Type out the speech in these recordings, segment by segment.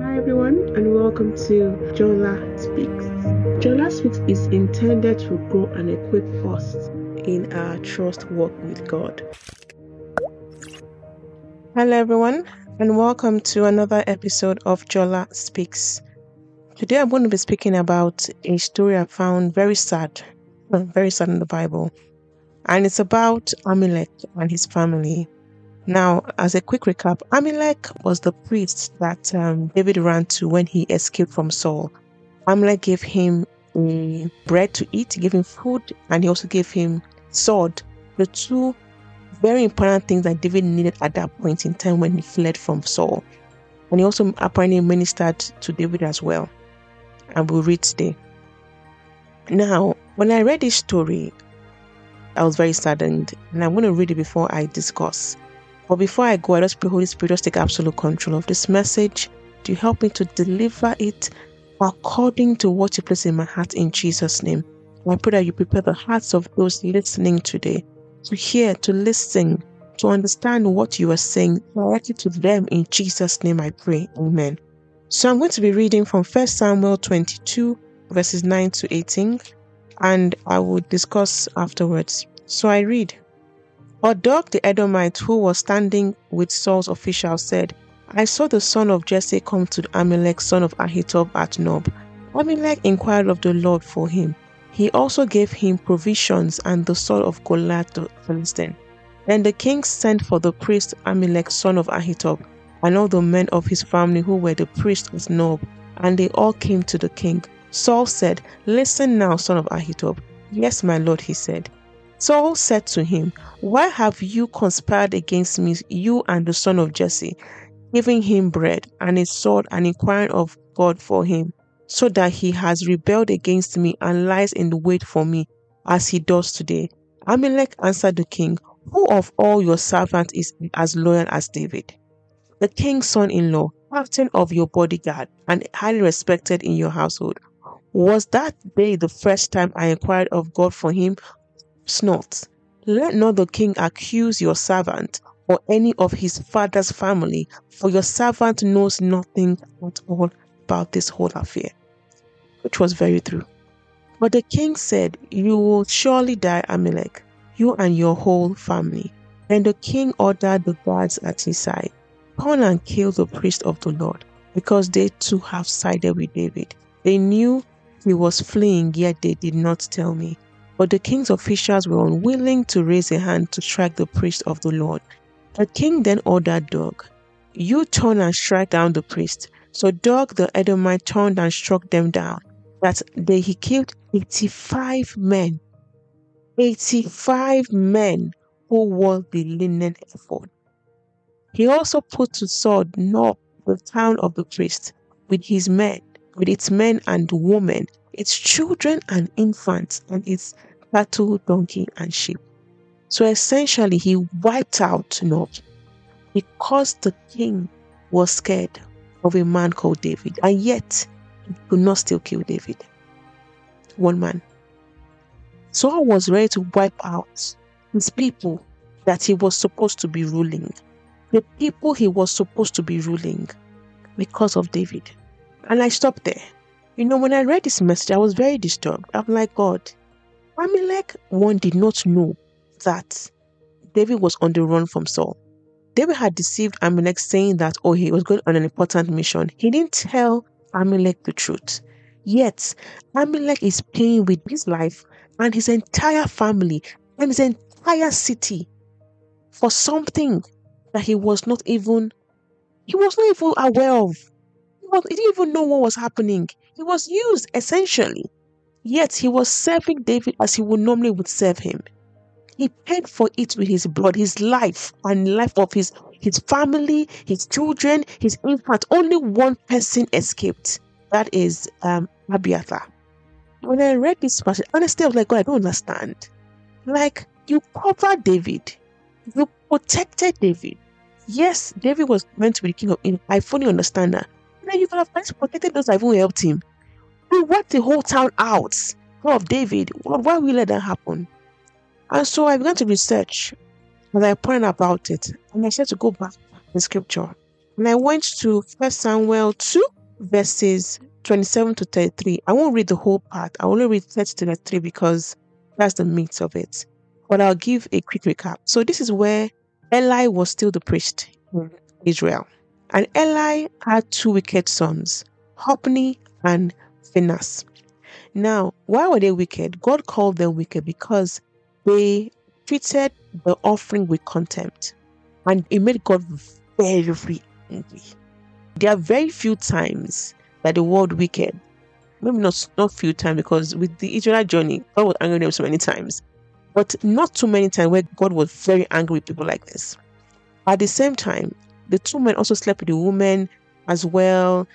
Hi everyone and welcome to Jola Speaks. Jola Speaks is intended to grow and equip us in our trust walk with God. Hello everyone and welcome to another episode of Jola Speaks. Today I'm going to be speaking about a story I found very sad, very sad in the Bible. And it's about Ahimelech and his family. Now, as a quick recap, Ahimelech was the priest that um, David ran to when he escaped from Saul. Ahimelech gave him um, bread to eat, gave him food, and he also gave him sword. The two very important things that David needed at that point in time when he fled from Saul. And he also apparently ministered to David as well. And we'll read today. Now, when I read this story, I was very saddened, and I'm going to read it before I discuss. But before I go, I just pray, Holy Spirit, just take absolute control of this message to help me to deliver it according to what you place in my heart in Jesus' name. I pray that you prepare the hearts of those listening today to hear, to listen, to understand what you are saying directly to them in Jesus' name. I pray. Amen. So I'm going to be reading from 1 Samuel 22, verses 9 to 18, and I will discuss afterwards. So I read. But Doeg the Edomite, who was standing with Saul's officials, said, I saw the son of Jesse come to Ahimelech, son of Ahitub, at Nob. Ahimelech inquired of the Lord for him. He also gave him provisions and the sword of Goliath the Philistine. Then the king sent for the priest Ahimelech, son of Ahitub, and all the men of his family who were the priests of Nob, and they all came to the king. Saul said, Listen now, son of Ahitub. Yes, my lord, he said. Saul said to him, Why have you conspired against me, you and the son of Jesse, giving him bread and a sword and inquiring of God for him, so that he has rebelled against me and lies in wait for me, as he does today? Ahimelech answered the king, Who of all your servants is as loyal as David? The king's son in law, captain of your bodyguard, and highly respected in your household. Was that day the first time I inquired of God for him not. Let not the king accuse your servant or any of his father's family, for your servant knows nothing at all about this whole affair. Which was very true. But the king said, You will surely die, Ahimelech, you and your whole family. And the king ordered the guards at his side, Come and kill the priest of the Lord, because they too have sided with David. They knew he was fleeing, yet they did not tell me. But the king's officials were unwilling to raise a hand to strike the priest of the Lord. The king then ordered Doeg, You turn and strike down the priest. So Doeg the Edomite turned and struck them down. That day he killed 85 men. 85 men who wore the linen ephod. He also put to sword Nob, the town of the priest, with his men, with its men and women, its children and infants, and its cattle, donkey, and sheep. So essentially, he wiped out Nob because the king was scared of a man called David, and yet he could not still kill David. One man. Saul was ready to wipe out his people that he was supposed to be ruling, the people he was supposed to be ruling because of David. And I stopped there. You know, when I read this message, I was very disturbed. I'm like, God, Ahimelech, one did not know that David was on the run from Saul. David had deceived Ahimelech saying that, oh, he was going on an important mission. He didn't tell Ahimelech the truth. Yet, Ahimelech is paying with his life and his entire family and his entire city for something that he was not even he was not even aware of. He, was, he didn't even know what was happening. He was used essentially. Yet he was serving David as he would normally would serve him. He paid for it with his blood, his life, and life of his his family, his children, his infant. Only one person escaped. That is um, Abiathar. When I read this passage, honestly, I was like, God, I don't understand. Like, you covered David, you protected David. Yes, David was meant to be the king of. I fully understand that. You could have protected those that even helped him. We wiped the whole town out. God of David, why we let that happen? And so I began to research and I pointed about it. And I said to go back in scripture And I went to First Samuel 2, verses 27 to 33. I won't read the whole part. I only read 30 to 33 because that's the meat of it. But I'll give a quick recap. So this is where Eli was still the priest in Israel. And Eli had two wicked sons, Hophni and Phinehas. Now, why were they wicked? God called them wicked because they treated the offering with contempt. And it made God very, angry. There are very few times that the word wicked, maybe not not few times because with the Israel journey, God was angry with them so many times, but not too many times where God was very angry with people like this. At the same time, the two men also slept with the woman as well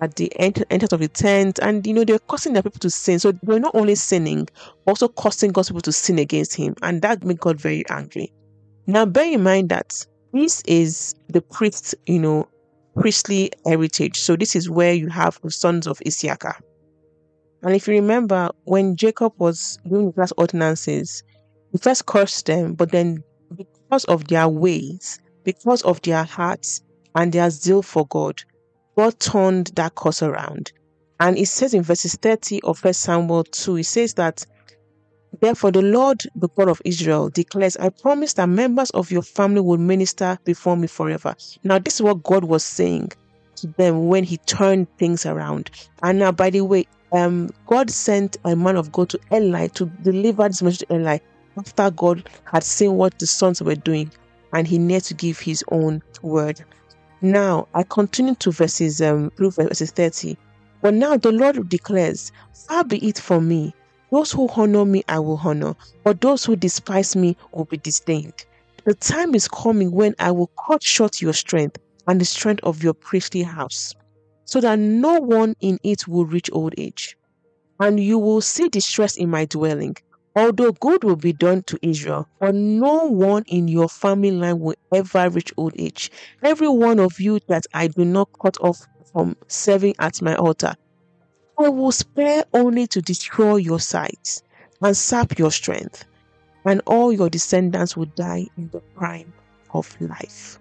at the entrance of the tent, and you know they were causing their people to sin. So they were not only sinning, also causing God's people to sin against Him, and that made God very angry. Now, bear in mind that this is the priest, you know, priestly heritage. So this is where you have the sons of Issachar. And if you remember, when Jacob was doing the last ordinances, he first cursed them, but then because of their ways, because of their hearts and their zeal for God, God turned that curse around. And it says in verses 30 of 1 Samuel 2, it says that Therefore, the Lord, the God of Israel, declares, I promise that members of your family will minister before me forever. Now, this is what God was saying to them when He turned things around. And now, by the way, um, God sent a man of God to Eli to deliver this message to Eli after God had seen what the sons were doing, and He needed to give His own word. Now, I continue to verses um, through verses 30. But now the Lord declares, Far be it from me those who honor me, I will honor, but those who despise me will be disdained. The time is coming when I will cut short your strength and the strength of your priestly house, so that no one in it will reach old age. And you will see distress in my dwelling, although good will be done to Israel, but no one in your family line will ever reach old age. Every one of you that I do not cut off from serving at my altar I will spare only to destroy your sight and sap your strength, and all your descendants will die in the prime of life.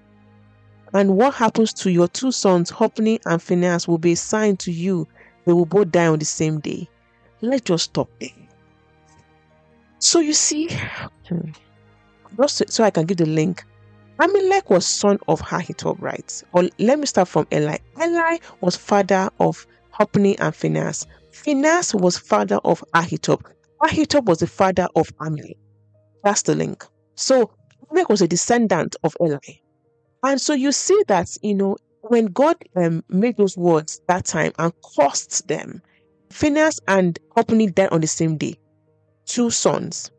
And what happens to your two sons, Hophni and Phinehas, will be a sign to you. They will both die on the same day. Let's just stop there. So you see, just so I can give the link. Ahimelech was son of Ahitub, right? Or let me start from Eli. Eli was father of Hophni and Phinehas. Phinehas was father of Ahitub. Ahitub was the father of Ahimelech. That's the link. So Ahimelech was a descendant of Eli. And so you see that, you know, when God um, made those words that time and cursed them, Phinehas and Hophni died on the same day. Two sons.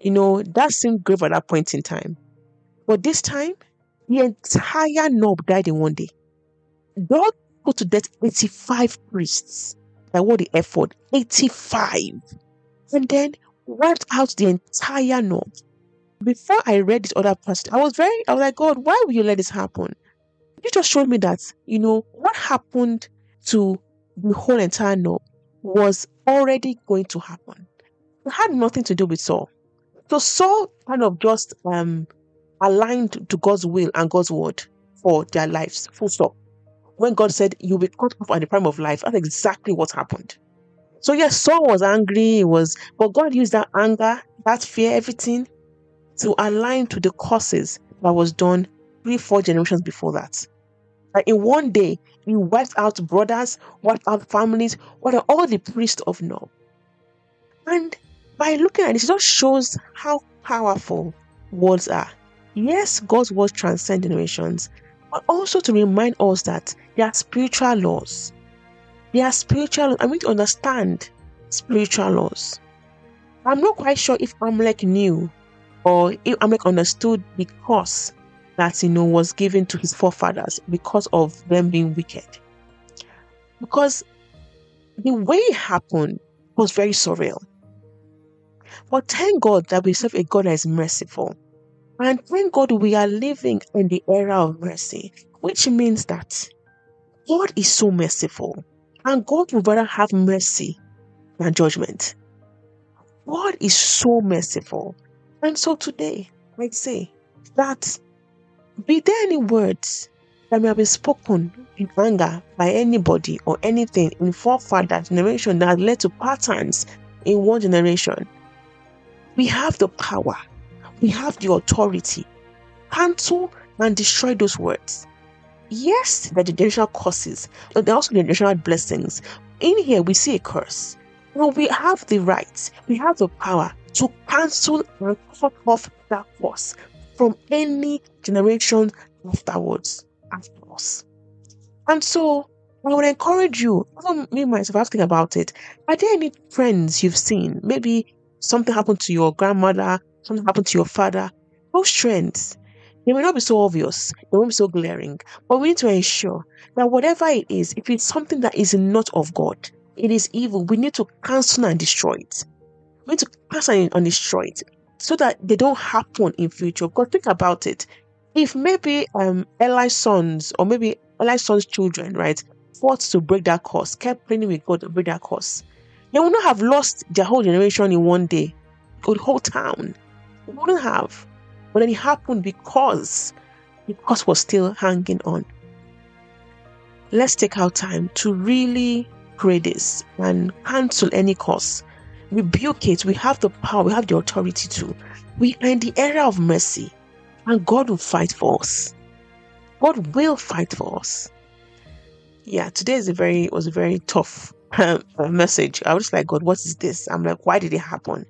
You know, that seemed grave at that point in time. But this time, the entire Nob died in one day. God put to death 85 priests. Like what the effort? 85. And then wiped out the entire north. Before I read this other passage, I was very, I was like, God, why will you let this happen? You just showed me that, you know, what happened to the whole entire north was already going to happen. Had nothing to do with Saul. So Saul kind of just um aligned to God's will and God's word for their lives. Full stop when God said, You'll be cut off at the prime of life, that's exactly what happened. So, yes, Saul was angry, was, but God used that anger, that fear, everything to align to the causes that was done three, four generations before that. Like in one day, he wiped out brothers, wiped out families, wiped out all the priests of Nob. And by looking at this, it just shows how powerful words are. Yes, God's words transcend generations, but also to remind us that there are spiritual laws. There are spiritual laws. I mean to understand spiritual laws. I'm not quite sure if Ahimelech knew or if Ahimelech understood the curse that you know was given to his forefathers because of them being wicked. Because the way it happened was very surreal. But thank God that we serve a God that is merciful. And thank God we are living in the era of mercy, which means that God is so merciful and God would rather have mercy than judgment. God is so merciful. And so today, I'd say that be there any words that may have been spoken in anger by anybody or anything in forefather generation that led to patterns in one generation. We have the power, we have the authority. Cancel and destroy those words. Yes, there the generational curses, but there are also generational blessings. In here, we see a curse. Now we have the right, we have the power to cancel and cut off that curse from any generation afterwards, after us. And so I would encourage you, even me myself asking about it, are there any friends you've seen? Maybe something happened to your grandmother, something happened to your father. Those trends, they may not be so obvious, they won't be so glaring, but we need to ensure that whatever it is, if it's something that is not of God, it is evil, we need to cancel and destroy it. We need to cancel and destroy it so that they don't happen in future. Because think about it. If maybe um Eli's sons or maybe Eli's sons' children, right, fought to break that curse, kept praying with God to break that curse, they would not have lost their whole generation in one day, or the whole town. They wouldn't have. But then it happened because the curse was still hanging on. Let's take our time to really pray this and cancel any curse. Rebuke it. We have the power, we have the authority to. We are in the era of mercy, and God will fight for us. God will fight for us. Yeah, today is a very was a very tough message. I was like, God, what is this? I'm like, why did it happen?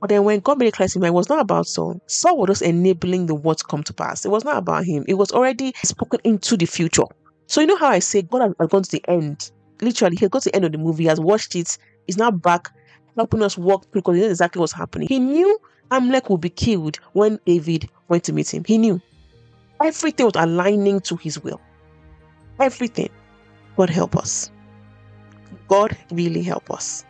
But then when God made it clear it was not about Saul. Saul was just enabling the word to come to pass. It was not about him. It was already spoken into the future. So you know how I say God has gone to the end. Literally, he gone to the end of the movie. He has watched it. He's now back helping us walk through because he knows exactly what's happening. He knew Ahimelech would be killed when David went to meet him. He knew. Everything was aligning to his will. Everything. God help us. God really help us.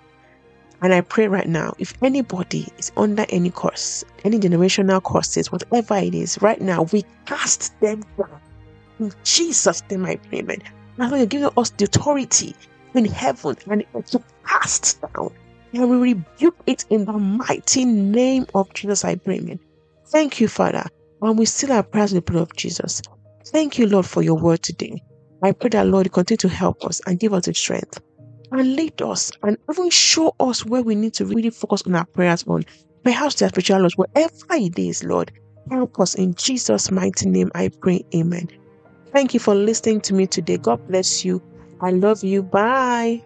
And I pray right now, if anybody is under any curse, any generational curses, whatever it is, right now, we cast them down. In Jesus' name I pray, man. Now you're giving us the authority in heaven and to cast down. And we rebuke it in the mighty name of Jesus, I pray, man. Thank you, Father. And we still our prayers the blood of Jesus. Thank you, Lord, for your word today. I pray that, Lord, you continue to help us and give us the strength and lead us and even show us where we need to really focus on our prayers on. Perhaps the spiritual loss, whatever it is, Lord, help us in Jesus' mighty name. I pray, Amen. Thank you for listening to me today. God bless you. I love you. Bye.